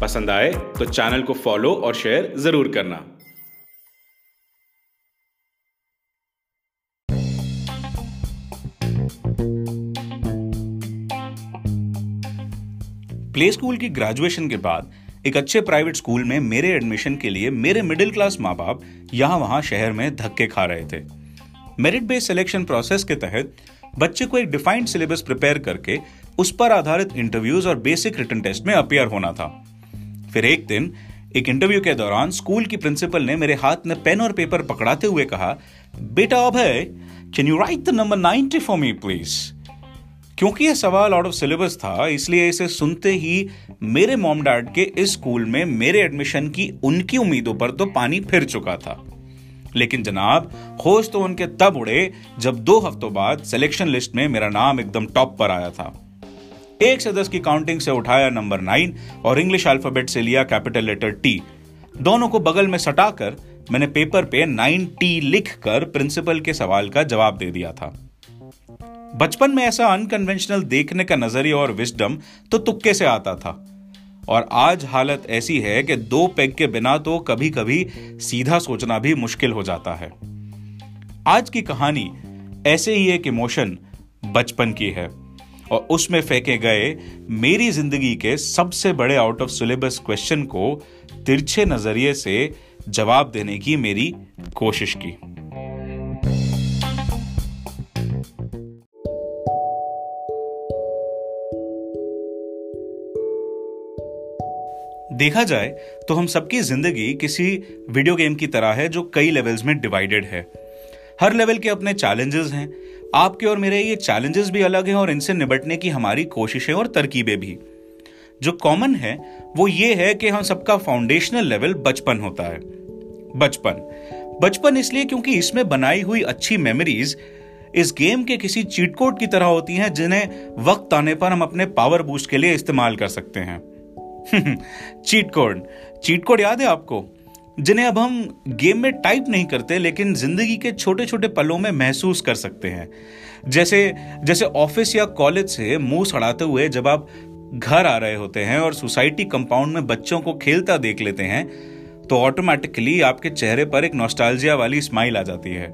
पसंद आए तो चैनल को फॉलो और शेयर ज़रूर करना। प्ले स्कूल की ग्रेजुएशन के बाद एक अच्छे प्राइवेट स्कूल में मेरे एडमिशन के लिए मेरे मिडिल क्लास माँ बाप यहाँ वहाँ शहर में धक्के खा रहे थे। मेरिट बेस्ड सिलेक्शन प्रोसेस के तहत बच्चे को एक डिफाइंड सिलेबस प्रिपेयर करके उस पर आधारित इंटरव्यूज़ और बेसिक रिटर्न टेस्ट में अपियर होना था। फिर एक दिन, एक इंटरव्यू के दौरान स्कूल की प्रिंसिपल ने मेरे हाथ में पेन और पेपर पकड़ाते हुए कहा, बेटा Abhay can you write the number ninety for me please क्योंकि यह सवाल आउट ऑफ़ सिलेबस था, इसलिए इसे सुनते ही मेरे मॉम डैड के इस स्कूल में मेरे एडमिशन की उनकी उम्मीदों पर तो पानी फिर चुका था। लेकिन जनाब, होश तो उनके तब उड़े जब दो हफ्तों बाद सिलेक्शन लिस्ट में मेरा नाम एकदम टॉप पर आया था। एक से दस की काउंटिंग से उठाया नंबर नाइन और इंग्लिश अल्फ़ाबेट से लिया कैपिटल लेटर टी दोनों को बगल में सटाकर मैंने पेपर पे नाइन टी लिख कर प्रिंसिपल के सवाल का जवाब दे दिया था। बचपन में ऐसा अनकन्वेंशनल देखने का नज़रिया और विस्डम तो तुक्के से आता था। और आज हालत ऐसी है कि दो पेग के बिना तो कभी कभी सीधा सोचना भी मुश्किल हो जाता है। आज की कहानी ऐसे ही एक इमोशन बचपन की है। और उसमें फेंके गए मेरी ज़िंदगी के सबसे बड़े आउट ऑफ़ सिलेबस क्वेश्चन को तिरछे नज़रिए से जवाब देने की मेरी कोशिश की। देखा जाए तो हम सबकी ज़िंदगी किसी वीडियो गेम की तरह है जो कई लेवल्स में डिवाइडेड है। हर लेवल के अपने चैलेंजेस हैं आपके और मेरे ये चैलेंजेस भी अलग हैं और इनसे निपटने की हमारी कोशिशें और तरकीबें भी। जो कॉमन है, वो ये है कि हम सबका फाउंडेशनल लेवल बचपन होता है। बचपन। बचपन इसलिए क्योंकि इसमें बनाई हुई अच्छी मेमोरीज इस गेम के किसी चीट कोड की तरह होती हैं, जिन्हें वक्त आने पर हम अपने पावर बूस्ट के लिए इस्तेमाल कर सकते हैं। चीट कोड चीट कोड याद है आपको? जिन्हें अब हम गेम में टाइप नहीं करते, लेकिन ज़िंदगी के छोटे छोटे पलों में महसूस कर सकते हैं। जैसे जैसे ऑफ़िस या कॉलेज से मुँह सड़ाते हुए जब आप घर आ रहे होते हैं और सोसाइटी कंपाउंड में बच्चों को खेलता देख लेते हैं तो ऑटोमेटिकली आपके चेहरे पर एक नॉस्टैल्जिया वाली स्माइल आ जाती है।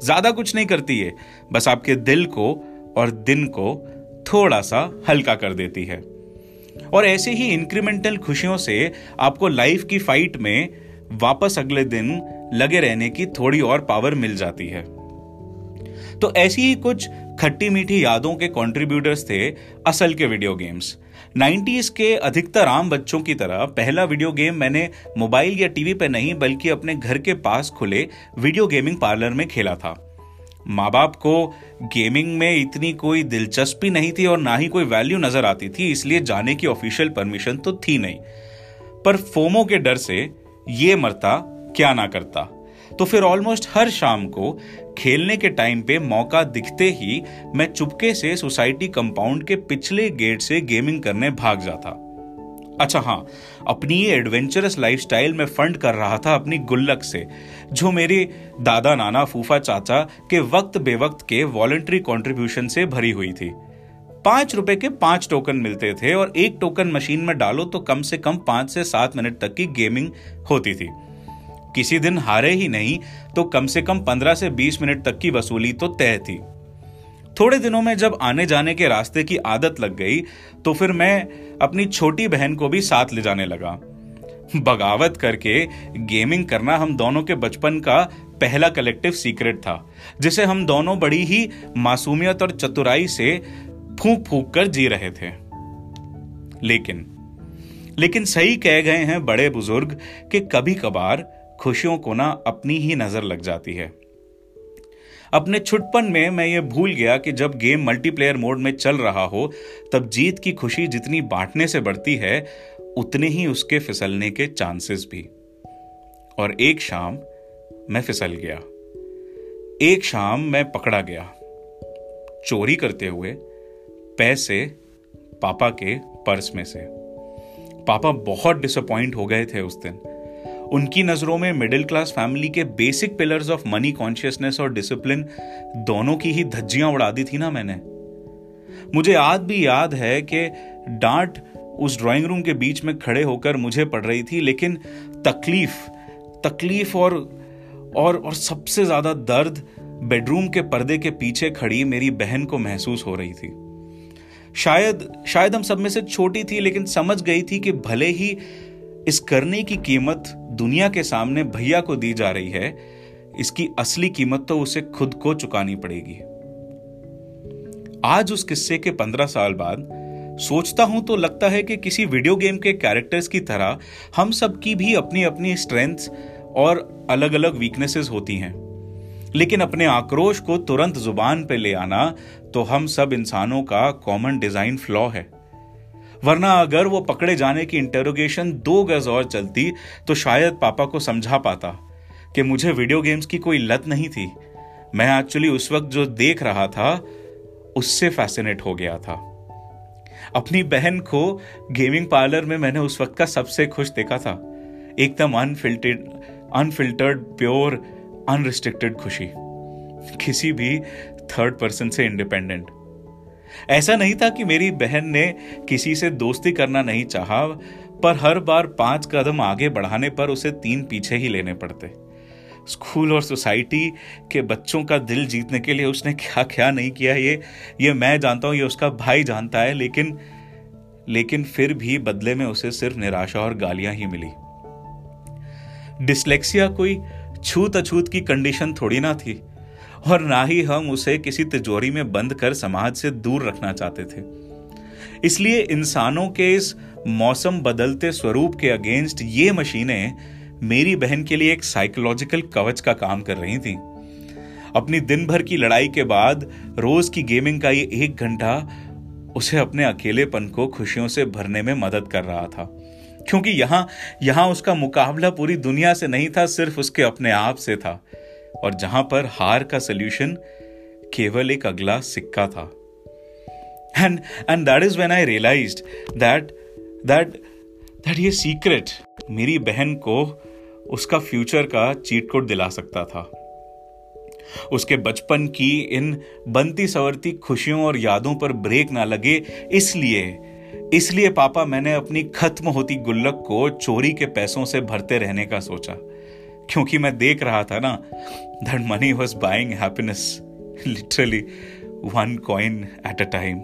ज़्यादा कुछ नहीं करती है बस आपके दिल को और दिन को थोड़ा सा हल्का कर देती है। और ऐसे ही इंक्रीमेंटल खुशियों से आपको लाइफ की फाइट में वापस अगले दिन लगे रहने की थोड़ी और पावर मिल जाती है। तो ऐसी ही कुछ खट्टी मीठी यादों के कंट्रीब्यूटर्स थे असल के वीडियो गेम्स 90s के अधिकतर आम बच्चों की तरह पहला वीडियो गेम मैंने मोबाइल या टीवी पर नहीं, बल्कि अपने घर के पास खुले वीडियो गेमिंग पार्लर में खेला था। माँ बाप को गेमिंग में इतनी कोई दिलचस्पी नहीं थी और ना ही कोई वैल्यू नज़र आती थी, इसलिए जाने की ऑफिशियल परमिशन तो थी नहीं। पर फोमो के डर से ये मरता, क्या ना करता। तो फिर ऑलमोस्ट हर शाम को खेलने के टाइम पे मौका दिखते ही मैं चुपके से सोसाइटी कंपाउंड के पिछले गेट से गेमिंग करने भाग जाता। अच्छा हाँ अपनी ये एडवेंचरस लाइफस्टाइल में फंड कर रहा था अपनी गुल्लक से, जो मेरे दादा नाना फूफा चाचा के वक्त बेवक्त के वॉलेंट्री कंट्रीब्यूशन से भरी हुई थी। पाँच रुपए के पाँच टोकन मिलते थे और एक टोकन मशीन में डालो तो कम से कम पाँच से सात मिनट तक की गेमिंग होती थी। किसी दिन हारे ही नहीं तो कम से कम पंद्रह से बीस मिनट तक की वसूली तो तय थी। थोड़े दिनों में जब आने जाने के रास्ते की आदत लग गई तो फिर मैं अपनी छोटी बहन को भी साथ ले जाने लगा। बगावत करके गेमिंग करना हम दोनों के बचपन का पहला कलेक्टिव सीक्रेट था, जिसे हम दोनों बड़ी ही मासूमियत और चतुराई से फूक फूक कर जी रहे थे। लेकिन लेकिन सही कह गए हैं बड़े बुज़ुर्ग कि कभी कभार खुशियों को ना अपनी ही नज़र लग जाती है। अपने छुटपन में मैं ये भूल गया कि जब गेम मल्टीप्लेयर मोड में चल रहा हो, तब जीत की खुशी जितनी बांटने से बढ़ती है, उतने ही उसके फिसलने के चांसेस भी। और एक शाम मैं फिसल गया। एक शाम मैं पकड़ा गया। चोरी करते हुए पैसे पापा के पर्स में से। पापा बहुत डिसअपॉइंट हो गए थे उस दिन। उनकी नज़रों में मिडिल क्लास फैमिली के basic pillars of money consciousness और डिसिप्लिन दोनों की ही धज्जियाँ उड़ा दी थी ना मैंने। मुझे आज भी याद है कि डांट उस ड्राइंग रूम के बीच में खड़े होकर मुझे पड़ रही थी, लेकिन तकलीफ़ तकलीफ़ और और और सबसे ज़्यादा दर्द बेडरूम के पर्दे के पीछे खड़ी मेरी बहन को महसूस हो रही थी। शायद शायद हम सब में से छोटी थी, लेकिन समझ गई थी कि भले ही इस करने की कीमत दुनिया के सामने भैया को दी जा रही है, इसकी असली कीमत तो उसे खुद को चुकानी पड़ेगी। आज उस किस्से के पंद्रह साल बाद सोचता हूँ तो लगता है कि किसी वीडियो गेम के कैरेक्टर्स की तरह हम सब की भी अपनी अपनी स्ट्रेंथ्स और अलग अलग वीकनेसेस होती हैं। लेकिन अपने आक्रोश को तुरंत ज़ुबान पे ले आना तो हम सब इंसानों का कॉमन डिज़ाइन फ्लॉ है। वरना अगर वो पकड़े जाने की इंटेरोगेशन दो गज और चलती तो शायद पापा को समझा पाता कि मुझे वीडियो गेम्स की कोई लत नहीं थी। मैं एक्चुअली उस वक्त जो देख रहा था, उससे फैसिनेट हो गया था। अपनी बहन को गेमिंग पार्लर में मैंने उस वक्त का सबसे खुश देखा था। एकदम अनफिल्टेड अनफिल्टर्ड प्योर अनरिस्ट्रिक्टेड खुशी। किसी भी थर्ड पर्सन से इंडिपेंडेंट ऐसा नहीं था कि मेरी बहन ने किसी से दोस्ती करना नहीं चाहा, पर हर बार पाँच कदम आगे बढ़ाने पर उसे तीन पीछे ही लेने पड़ते। स्कूल और सोसाइटी के बच्चों का दिल जीतने के लिए उसने क्या क्या नहीं किया ये? ये मैं जानता हूँ, ये उसका भाई जानता है, लेकिन लेकिन फिर भी बदले में उसे सिर्फ़ निराशा और गालियाँ ही मिली। डिसलेक्सिया कोई छूत अछूत की कंडीशन थोड़ी ना थी, और ना ही हम उसे किसी तिजोरी में बंद कर समाज से दूर रखना चाहते थे। इसलिए इंसानों के इस मौसम बदलते स्वरूप के अगेंस्ट ये मशीनें मेरी बहन के लिए एक साइकोलॉजिकल कवच का काम कर रही थी। अपनी दिन भर की लड़ाई के बाद रोज की गेमिंग का ये एक घंटा उसे अपने अकेलेपन को खुशियों से भरने में मदद कर रहा था। क्योंकि यहाँ यहाँ उसका मुकाबला पूरी दुनिया से नहीं था, सिर्फ़ उसके अपने आप से था। और जहाँ पर हार का सोल्यूशन केवल एक अगला सिक्का था। And and that is when I realise that that that ये सीक्रेट मेरी बहन को उसका फ्यूचर का चीट कोड दिला सकता था। उसके बचपन की इन बनती सवरती खुशियों और यादों पर ब्रेक ना लगे, इसलिए इसलिए पापा, मैंने अपनी खत्म होती गुल्लक को चोरी के पैसों से भरते रहने का सोचा। क्योंकि मैं देख रहा था ना that money was buying happiness literally one coin at a time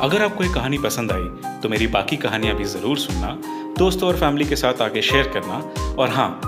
अगर आपको ये कहानी पसंद आई तो मेरी बाकी कहानियाँ भी ज़रूर सुनना, दोस्तों और फैमिली के साथ आगे शेयर करना, और हाँ